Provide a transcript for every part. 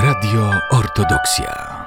Radio Ortodoksja.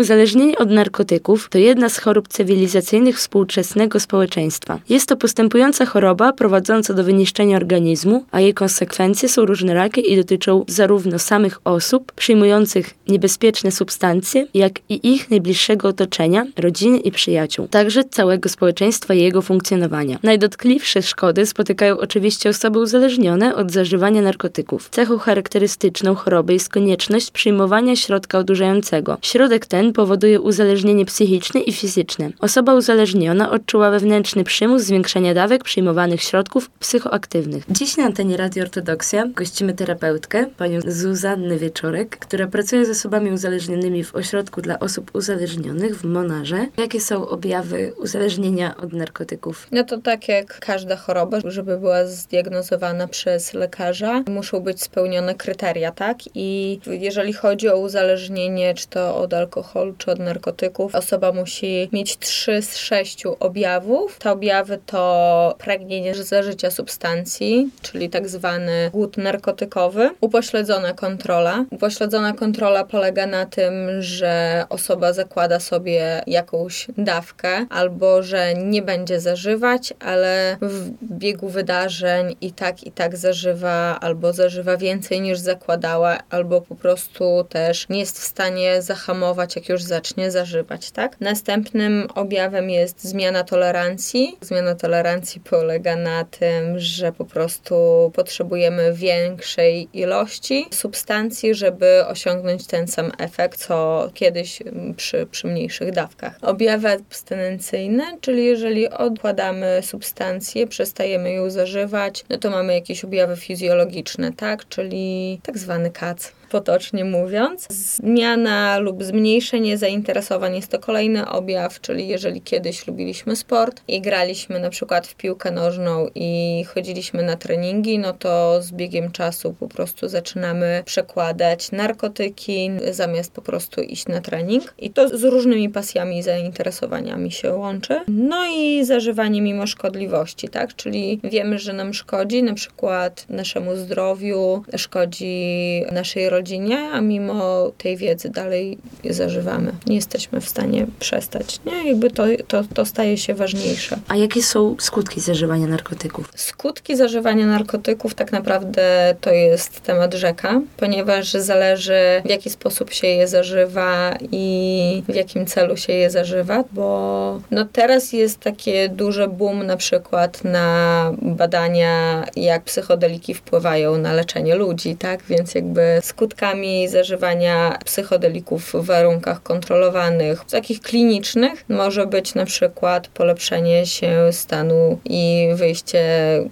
Uzależnienie od narkotyków to jedna z chorób cywilizacyjnych współczesnego społeczeństwa. Jest to postępująca choroba prowadząca do wyniszczenia organizmu, a jej konsekwencje są różnorakie i dotyczą zarówno samych osób przyjmujących niebezpieczne substancje, jak i ich najbliższego otoczenia, rodziny i przyjaciół, także całego społeczeństwa i jego funkcjonowania. Najdotkliwsze szkody spotykają oczywiście osoby uzależnione od zażywania narkotyków. Cechą charakterystyczną choroby jest konieczność przyjmowania środka odurzającego. Środek ten powoduje uzależnienie psychiczne i fizyczne. Osoba uzależniona odczuła wewnętrzny przymus zwiększenia dawek przyjmowanych środków psychoaktywnych. Dziś na antenie Radio Ortodoksja gościmy terapeutkę, panią Zuzannę Wieczorek, która pracuje z osobami uzależnionymi w ośrodku dla osób uzależnionych w Monarze. Jakie są objawy uzależnienia od narkotyków? No to tak jak każda choroba, żeby była zdiagnozowana przez lekarza, muszą być spełnione kryteria, tak? I jeżeli chodzi o uzależnienie, czy to od alkoholu, alkoholu czy od narkotyków, osoba musi mieć trzy z sześciu objawów. Te objawy to pragnienie zażycia substancji, czyli tak zwany głód narkotykowy, upośledzona kontrola. Upośledzona kontrola polega na tym, że osoba zakłada sobie jakąś dawkę albo że nie będzie zażywać, ale w biegu wydarzeń i tak i tak zażywa albo zażywa więcej niż zakładała, albo po prostu też nie jest w stanie zahamować jak już zacznie zażywać, tak? Następnym objawem jest zmiana tolerancji. Zmiana tolerancji polega na tym, że po prostu potrzebujemy większej ilości substancji, żeby osiągnąć ten sam efekt, co kiedyś przy, przy mniejszych dawkach. Objawy abstynencyjne, czyli jeżeli odkładamy substancję, przestajemy ją zażywać, no to mamy jakieś objawy fizjologiczne, tak? Czyli tak zwany kac potocznie mówiąc. Zmiana lub zmniejszenie zainteresowań jest to kolejny objaw, czyli jeżeli kiedyś lubiliśmy sport i graliśmy na przykład w piłkę nożną i chodziliśmy na treningi, no to z biegiem czasu po prostu zaczynamy przekładać narkotyki zamiast po prostu iść na trening. I to z różnymi pasjami i zainteresowaniami się łączy. No i zażywanie mimo szkodliwości, tak? Czyli wiemy, że nam szkodzi na przykład naszemu zdrowiu, szkodzi naszej rodzinie, rodzinie, a mimo tej wiedzy dalej je zażywamy. Nie jesteśmy w stanie przestać. Nie, jakby to, to, to staje się ważniejsze. A jakie są skutki zażywania narkotyków? Skutki zażywania narkotyków tak naprawdę to jest temat rzeka, ponieważ zależy w jaki sposób się je zażywa i w jakim celu się je zażywa, bo no teraz jest takie duże boom na przykład na badania, jak psychodeliki wpływają na leczenie ludzi, tak? Więc jakby skutki skutkami zażywania psychodelików w warunkach kontrolowanych, takich klinicznych, może być na przykład polepszenie się stanu i wyjście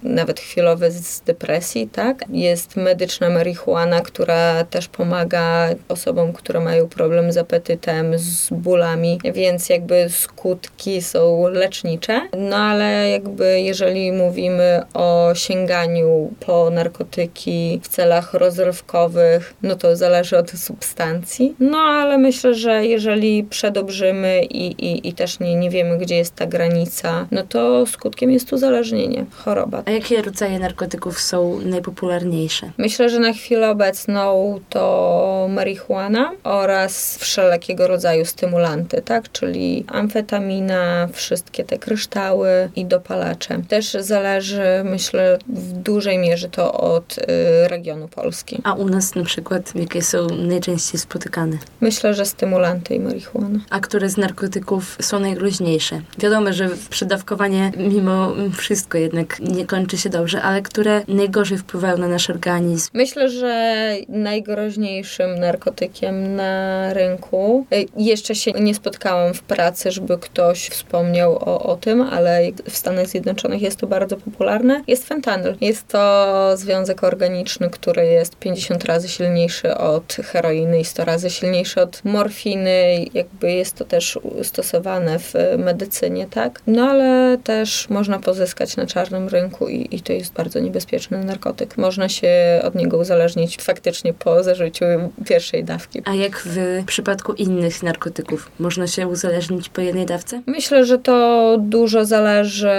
nawet chwilowe z depresji, tak? Jest medyczna marihuana, która też pomaga osobom, które mają problem z apetytem, z bólami, więc jakby skutki są lecznicze. No ale jakby jeżeli mówimy o sięganiu po narkotyki w celach rozrywkowych, no to zależy od substancji. No ale myślę, że jeżeli przedobrzymy i, i, i też nie, nie wiemy, gdzie jest ta granica, no to skutkiem jest uzależnienie, choroba. A jakie rodzaje narkotyków są najpopularniejsze? Myślę, że na chwilę obecną to marihuana oraz wszelkiego rodzaju stymulanty, tak? Czyli amfetamina, wszystkie te kryształy i dopalacze. Też zależy, myślę, w dużej mierze to od y, regionu Polski. A u nas na przykład przykład, jakie są najczęściej spotykane? Myślę, że stymulanty i marihuana. A które z narkotyków są najgroźniejsze? Wiadomo, że przedawkowanie mimo wszystko jednak nie kończy się dobrze, ale które najgorzej wpływają na nasz organizm? Myślę, że najgroźniejszym narkotykiem na rynku, y, jeszcze się nie spotkałam w pracy, żeby ktoś wspomniał o, o tym, ale w Stanach Zjednoczonych jest to bardzo popularne, jest fentanyl. Jest to związek organiczny, który jest 50 razy silniejszy silniejszy od heroiny i 100 razy silniejszy od morfiny. Jakby jest to też stosowane w medycynie, tak? No ale też można pozyskać na czarnym rynku i, i to jest bardzo niebezpieczny narkotyk. Można się od niego uzależnić faktycznie po zażyciu pierwszej dawki. A jak w przypadku innych narkotyków? Można się uzależnić po jednej dawce? Myślę, że to dużo zależy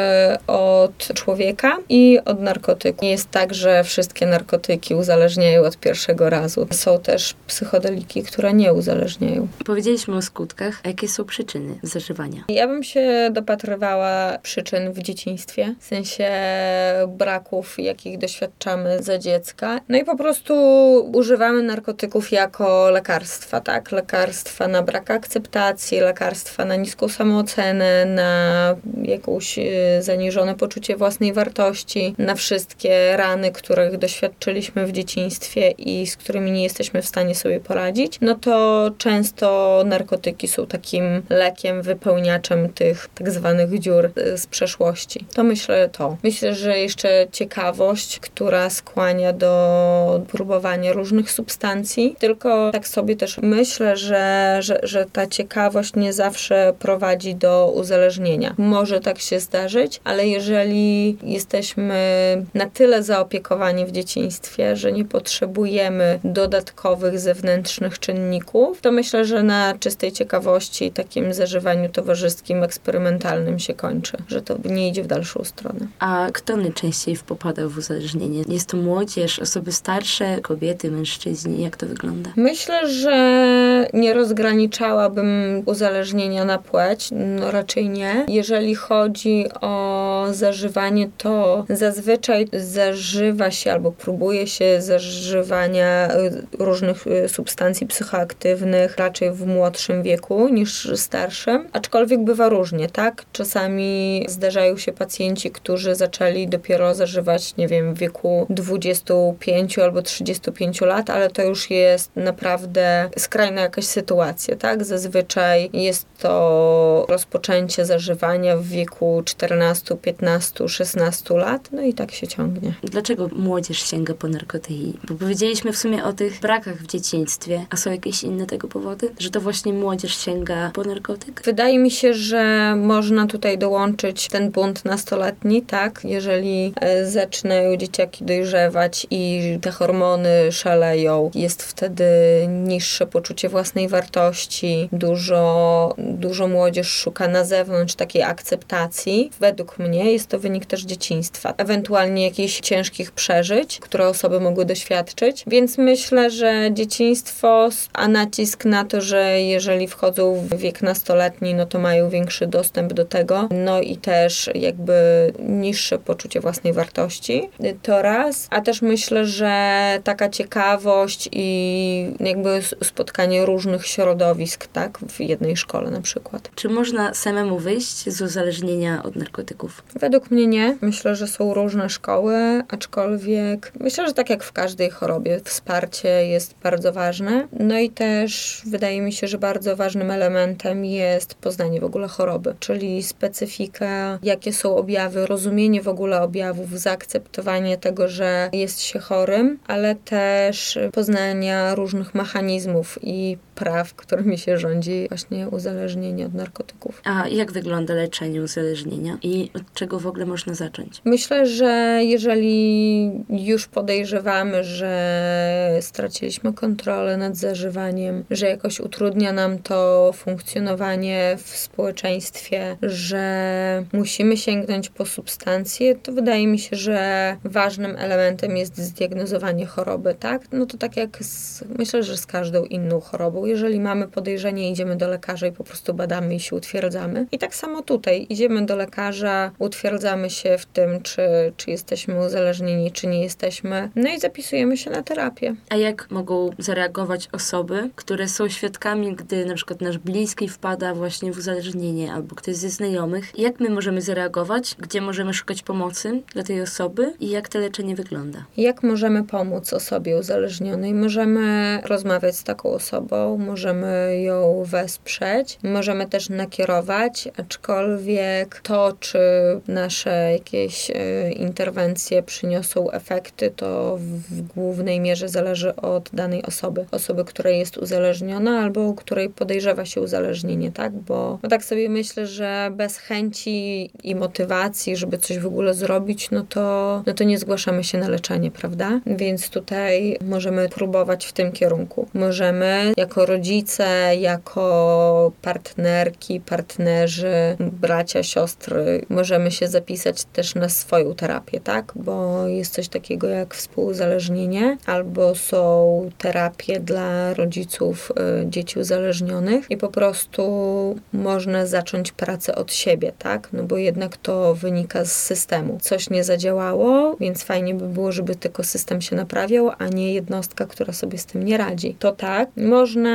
od człowieka i od narkotyku. Nie jest tak, że wszystkie narkotyki uzależniają od pierwszego razu. Są też psychodeliki, które nie uzależniają. Powiedzieliśmy o skutkach. A jakie są przyczyny zażywania? Ja bym się dopatrywała przyczyn w dzieciństwie, w sensie braków, jakich doświadczamy za dziecka. No i po prostu używamy narkotyków jako lekarstwa, tak? Lekarstwa na brak akceptacji, lekarstwa na niską samoocenę, na jakąś y, zaniżone poczucie własnej wartości, na wszystkie rany, których doświadczyliśmy w dzieciństwie i z którymi nie jesteśmy w stanie sobie poradzić, no to często narkotyki są takim lekiem, wypełniaczem tych tak zwanych dziur y, z przeszłości. To myślę to. Myślę, że jeszcze ciekawość, która skłania do próbowania różnych substancji, tylko tak sobie też myślę, że, że, że ta ciekawość nie zawsze prowadzi do uzależnienia. Może tak się zdarzyć, ale jeżeli jesteśmy na tyle zaopiekowani w dzieciństwie, że nie potrzebujemy dodatkowych zewnętrznych czynników, to myślę, że na czystej ciekawości i takim zażywaniu towarzyskim, eksperymentalnym się kończy, że to nie idzie w dalszą stronę. A kto najczęściej popada w uzależnienie? Jest to młodzież, osoby starsze, kobiety, mężczyźni? Jak to wygląda? Myślę, że nie rozgraniczałabym uzależnienia na płeć. No raczej nie. Jeżeli chodzi o zażywanie, to zazwyczaj zażywa się albo próbuje się zażywania różnych y, substancji psychoaktywnych raczej w młodszym wieku niż starszym, aczkolwiek bywa różnie, tak? Czasami zdarzają się pacjenci, którzy zaczęli dopiero zażywać, nie wiem, w wieku 25 albo 35 lat, ale to już jest naprawdę skrajna jakaś sytuacja, tak? Zazwyczaj jest to rozpoczęcie zażywania w wieku 14, 15, 16 lat, no i tak się ciągnie. Dlaczego młodzież sięga po narkotyki? Bo powiedzieliśmy w sumie o tych brakach w dzieciństwie, a są jakieś inne tego powody? Że to właśnie młodzież sięga po narkotyk? Wydaje mi się, że można tutaj dołączyć ten bunt nastoletni, tak? Jeżeli e, zaczynają dzieciaki dojrzewać i te hormony szaleją, jest wtedy niższe poczucie własnej wartości, dużo, dużo młodzież szuka na zewnątrz takiej akceptacji. Według mnie jest to wynik też dzieciństwa, ewentualnie jakichś ciężkich przeżyć, które osoby mogły doświadczyć, więc myślę, że dzieciństwo, a nacisk na to, że jeżeli wchodzą w wiek nastoletni, no to mają większy dostęp do tego, no i też jakby niższe poczucie własnej wartości, to raz, a też myślę, że taka ciekawość i jakby spotkanie różnych środowisk, tak, w jednej szkole na przykład. Czy można samemu wyjść z uzależnienia od narkotyków? Według mnie nie. Myślę, że są różne szkoły, aczkolwiek myślę, że tak jak w każdej chorobie, wsparcie jest bardzo ważne. No i też wydaje mi się, że bardzo ważnym elementem jest poznanie w ogóle choroby, czyli specyfika, jakie są objawy, rozumienie w ogóle objawów, zaakceptowanie tego, że jest się chorym, ale też poznania różnych mechanizmów i praw, którymi się rządzi właśnie uzależnienie od narkotyków. A jak wygląda leczenie uzależnienia i od czego w ogóle można zacząć? Myślę, że jeżeli już podejrzewamy, że straciliśmy kontrolę nad zażywaniem, że jakoś utrudnia nam to funkcjonowanie w społeczeństwie, że musimy sięgnąć po substancje, to wydaje mi się, że ważnym elementem jest zdiagnozowanie choroby, tak? No to tak jak z, myślę, że z każdą inną chorobą jeżeli mamy podejrzenie, idziemy do lekarza i po prostu badamy i się utwierdzamy. I tak samo tutaj, idziemy do lekarza, utwierdzamy się w tym, czy, czy jesteśmy uzależnieni, czy nie jesteśmy, no i zapisujemy się na terapię. A jak mogą zareagować osoby, które są świadkami, gdy na przykład nasz bliski wpada właśnie w uzależnienie albo ktoś ze znajomych? Jak my możemy zareagować? Gdzie możemy szukać pomocy dla tej osoby i jak to leczenie wygląda? Jak możemy pomóc osobie uzależnionej? Możemy rozmawiać z taką osobą, możemy ją wesprzeć, możemy też nakierować, aczkolwiek to, czy nasze jakieś e, interwencje przyniosą efekty, to w głównej mierze zależy od danej osoby. Osoby, która jest uzależniona albo której podejrzewa się uzależnienie, tak? Bo no tak sobie myślę, że bez chęci i motywacji, żeby coś w ogóle zrobić, no to, no to nie zgłaszamy się na leczenie, prawda? Więc tutaj możemy próbować w tym kierunku. Możemy jako rodzice, jako partnerki, partnerzy, bracia, siostry, możemy się zapisać też na swoją terapię, tak? Bo jest coś takiego jak współuzależnienie, albo są terapie dla rodziców y, dzieci uzależnionych i po prostu można zacząć pracę od siebie, tak? No bo jednak to wynika z systemu. Coś nie zadziałało, więc fajnie by było, żeby tylko system się naprawiał, a nie jednostka, która sobie z tym nie radzi. To tak, można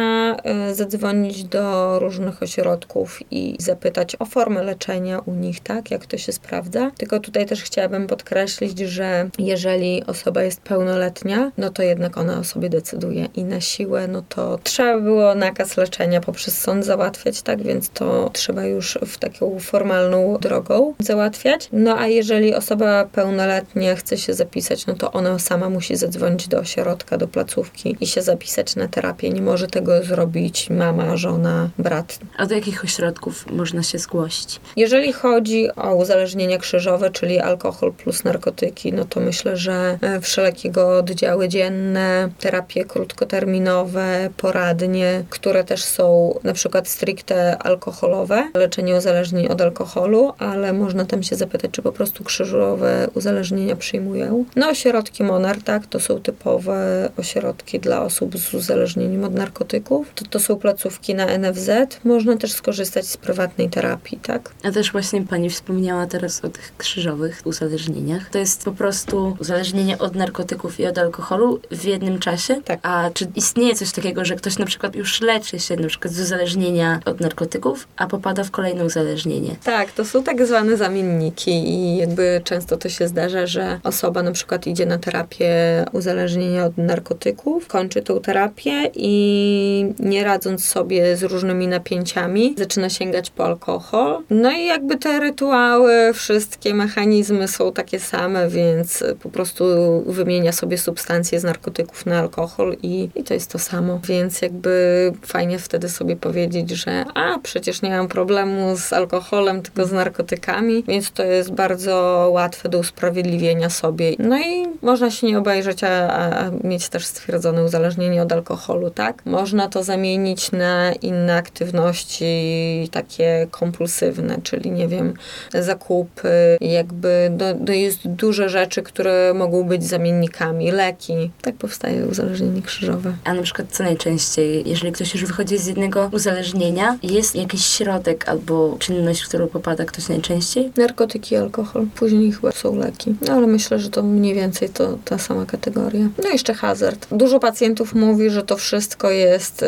y, zadzwonić do różnych ośrodków i zapytać o formę leczenia u nich, tak? Jak to się sprawdza. Tylko tutaj też chciałabym podkreślić, że jeżeli osoba jest pełnoletnia, no to jednak ona o sobie decyduje i na siłę, no to trzeba było nakaz leczenia poprzez sąd załatwiać, tak? Więc to trzeba już w taką formalną drogą załatwiać. No a jeżeli osoba pełnoletnia chce się zapisać, no to ona sama musi zadzwonić do ośrodka, do placówki i się zapisać na terapię. Nie może tego zrobić mama, żona, brat. A do jakich ośrodków można się zgłosić? Jeżeli chodzi o uzależnienia krzyżowe, czyli alkohol plus narkotyki, no to myślę, że e, wszelkiego oddziały dzienne, terapie krótkoterminowe, poradnie, które też są na przykład stricte alkoholowe, leczenie uzależnień od alkoholu, ale można tam się zapytać, czy po prostu krzyżowe uzależnienia przyjmują. No ośrodki Monar, tak, to są typowe ośrodki dla osób z uzależnieniem od narkotyków. To, to są placówki na NFZ. Można też skorzystać z prywatnej terapii, tak. A też właśnie pani wspomniała teraz o tych krzyżowych uzależnieniach. To jest po prostu uzależnienie od narkotyków i od alkoholu w jednym czasie. Tak. A czy istnieje coś takiego, że ktoś na przykład już leczy się na przykład z uzależnienia od narkotyków, a popada w kolejne uzależnienie? Tak, to są tak zwane zamienniki i jakby często to się zdarza, że osoba na przykład idzie na terapię uzależnienia od narkotyków, kończy tą terapię i nie radząc sobie z różnymi napięciami, zaczyna sięgać po alkohol. No i jakby te rytuały, wszystkie mechanizmy są takie same, więc po prostu wymienia sobie substancje z narkotyków na alkohol i, i to jest to samo. Więc jakby fajnie wtedy sobie powiedzieć, że a przecież nie mam problemu z alkoholem, tylko z narkotykami, więc to jest bardzo łatwe do usprawiedliwienia sobie. No i można się nie obejrzeć, a, a mieć też stwierdzone uzależnienie od alkoholu, tak? Można to zamienić na inne aktywności takie kompulsywne, czyli nie wiem, zakupy, jakby no, no jest dużo rzeczy, które mogą być zamiennikami, leki. Tak powstaje uzależnienie krzyżowe. A na przykład co najczęściej, jeżeli ktoś już wychodzi z jednego uzależnienia, jest jakiś środek albo czynność, w którą popada ktoś najczęściej? Narkotyki, alkohol. Później chyba są leki. No ale myślę, że to mniej więcej to ta sama kategoria. No i jeszcze hazard. Dużo pacjentów mówi, że to wszystko jest yy,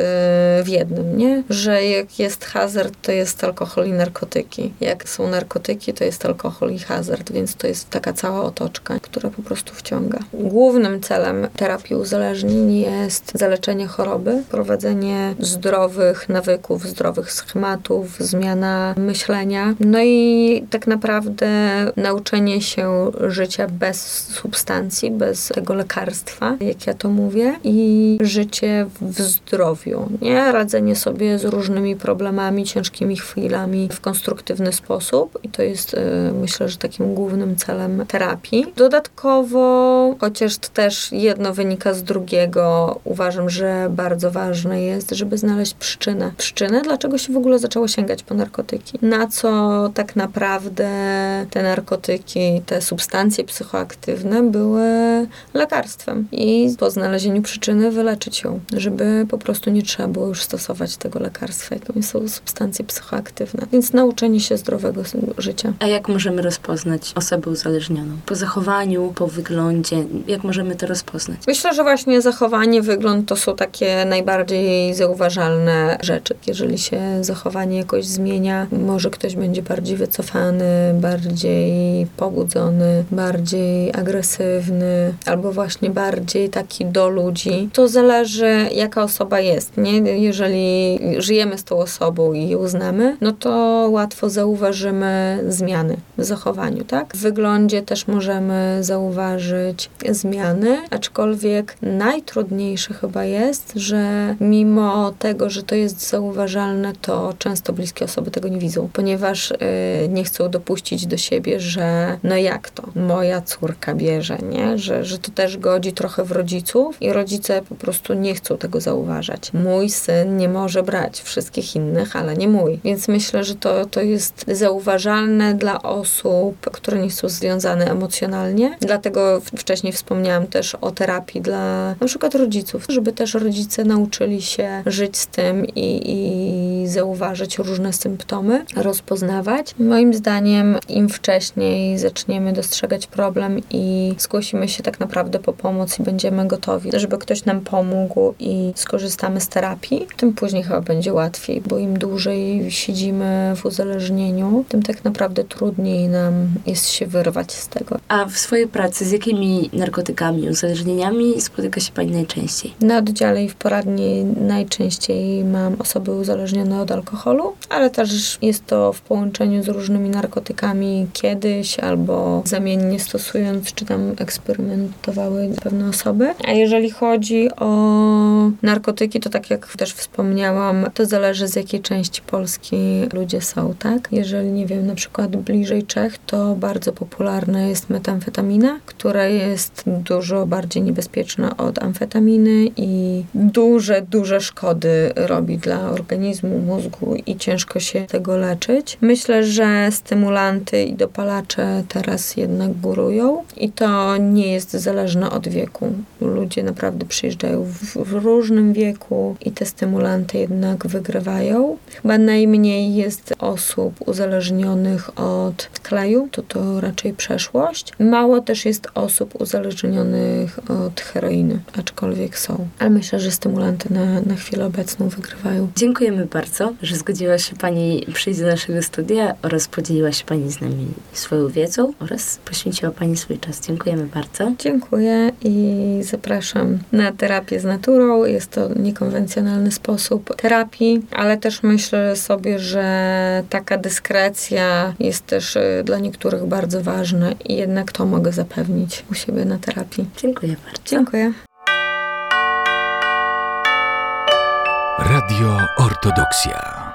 w jednym, nie? Że jak jest hazard, to jest alkohol i narkotyki. Jak są narkotyki, to jest alkohol i hazard, więc to jest taka cała otoczka, która po prostu wciąga. Głównym celem terapii uzależnień jest zaleczenie choroby, prowadzenie zdrowych nawyków, zdrowych schematów, zmiana myślenia, no i tak naprawdę nauczenie się życia bez substancji, bez tego lekarstwa, jak ja to mówię, i życie w zdrowiu, nie? Radzenie sobie z różnymi problemami, ciężkimi chwilami w konstruktywny sposób i to jest y, myślę, że takim głównym celem terapii. Dodatkowo, chociaż też jedno wynika z drugiego, uważam, że bardzo ważne jest, żeby znaleźć przyczynę. Przyczynę, dlaczego się w ogóle zaczęło sięgać po narkotyki. Na co tak naprawdę te narkotyki, te substancje psychoaktywne były lekarstwem. I po znalezieniu przyczyny wyleczyć ją, żeby po prostu nie trzeba było już stosować tego lekarstwa, jakim są substancje psychoaktywne. Więc nauczenie się zdrowego życia. A jak możemy rozpoznać osobę uzależnioną? Po zachowaniu, po wyglądzie, jak możemy to rozpoznać? Myślę, że właśnie zachowanie, wygląd to są takie najbardziej zauważalne rzeczy. Jeżeli się zachowanie jakoś zmienia, może ktoś będzie bardziej wycofany, bardziej pobudzony, bardziej agresywny, albo właśnie bardziej taki do ludzi. To zależy, jaka osoba jest, nie? Jeżeli żyjemy z tą osobą i ją znamy, no to łatwo zauważymy zmiany w zachowaniu, tak? W wyglądzie też możemy zauważyć zmiany, aczkolwiek najtrudniejsze chyba jest, że mimo tego, że to jest zauważalne, to często bliskie osoby tego nie widzą, ponieważ y, nie chcą dopuścić do siebie, że no jak to, moja córka bierze, nie? Że, że to też godzi trochę w rodziców i rodzice po prostu nie chcą tego Mój syn nie może brać wszystkich innych, ale nie mój. Więc myślę, że to, to jest zauważalne dla osób, które nie są związane emocjonalnie. Dlatego wcześniej wspomniałam też o terapii dla na przykład rodziców, żeby też rodzice nauczyli się żyć z tym i, i zauważyć różne symptomy, rozpoznawać. Moim zdaniem im wcześniej zaczniemy dostrzegać problem i zgłosimy się tak naprawdę po pomoc i będziemy gotowi, żeby ktoś nam pomógł i skorzystamy z terapii, tym później chyba będzie łatwiej, bo im dłużej siedzimy w uzależnieniu, tym tak naprawdę trudniej nam jest się wyrwać z tego. A w swojej pracy z jakimi narkotykami, uzależnieniami spotyka się Pani najczęściej? Na oddziale i w poradni najczęściej mam osoby uzależnione od alkoholu, ale też jest to w połączeniu z różnymi narkotykami kiedyś albo zamiennie stosując, czy tam eksperymentowały pewne osoby. A jeżeli chodzi o narkotyki, to tak jak też wspomniałam, to zależy z jakiej części Polski ludzie są, tak? Jeżeli, nie wiem, na przykład bliżej Czech, to bardzo popularna jest metamfetamina, która jest dużo bardziej niebezpieczna od amfetaminy i duże, duże szkody robi dla organizmu, mózgu i ciężko się tego leczyć. Myślę, że stymulanty i dopalacze teraz jednak górują i to nie jest zależne od wieku. Ludzie naprawdę przyjeżdżają w, w różnym wieku i te stymulanty jednak wygrywają. Chyba najmniej jest osób uzależnionych od kleju, to to raczej przeszłość. Mało też jest osób uzależnionych od heroiny, aczkolwiek są. Ale myślę, że stymulanty na, na chwilę obecną wygrywają. Dziękujemy bardzo, że zgodziła się Pani przyjść do naszego studia oraz podzieliła się Pani z nami swoją wiedzą oraz poświęciła Pani swój czas. Dziękujemy bardzo. Dziękuję i zapraszam na terapię z naturą. Jest to niekonwencjonalny sposób terapii, ale też myślę sobie, że taka dyskrecja jest też y, dla niektórych bardzo ważna i jednak to mogę zapewnić u siebie na terapii. Dziękuję bardzo. Dziękuję. Radio Ortodoksja.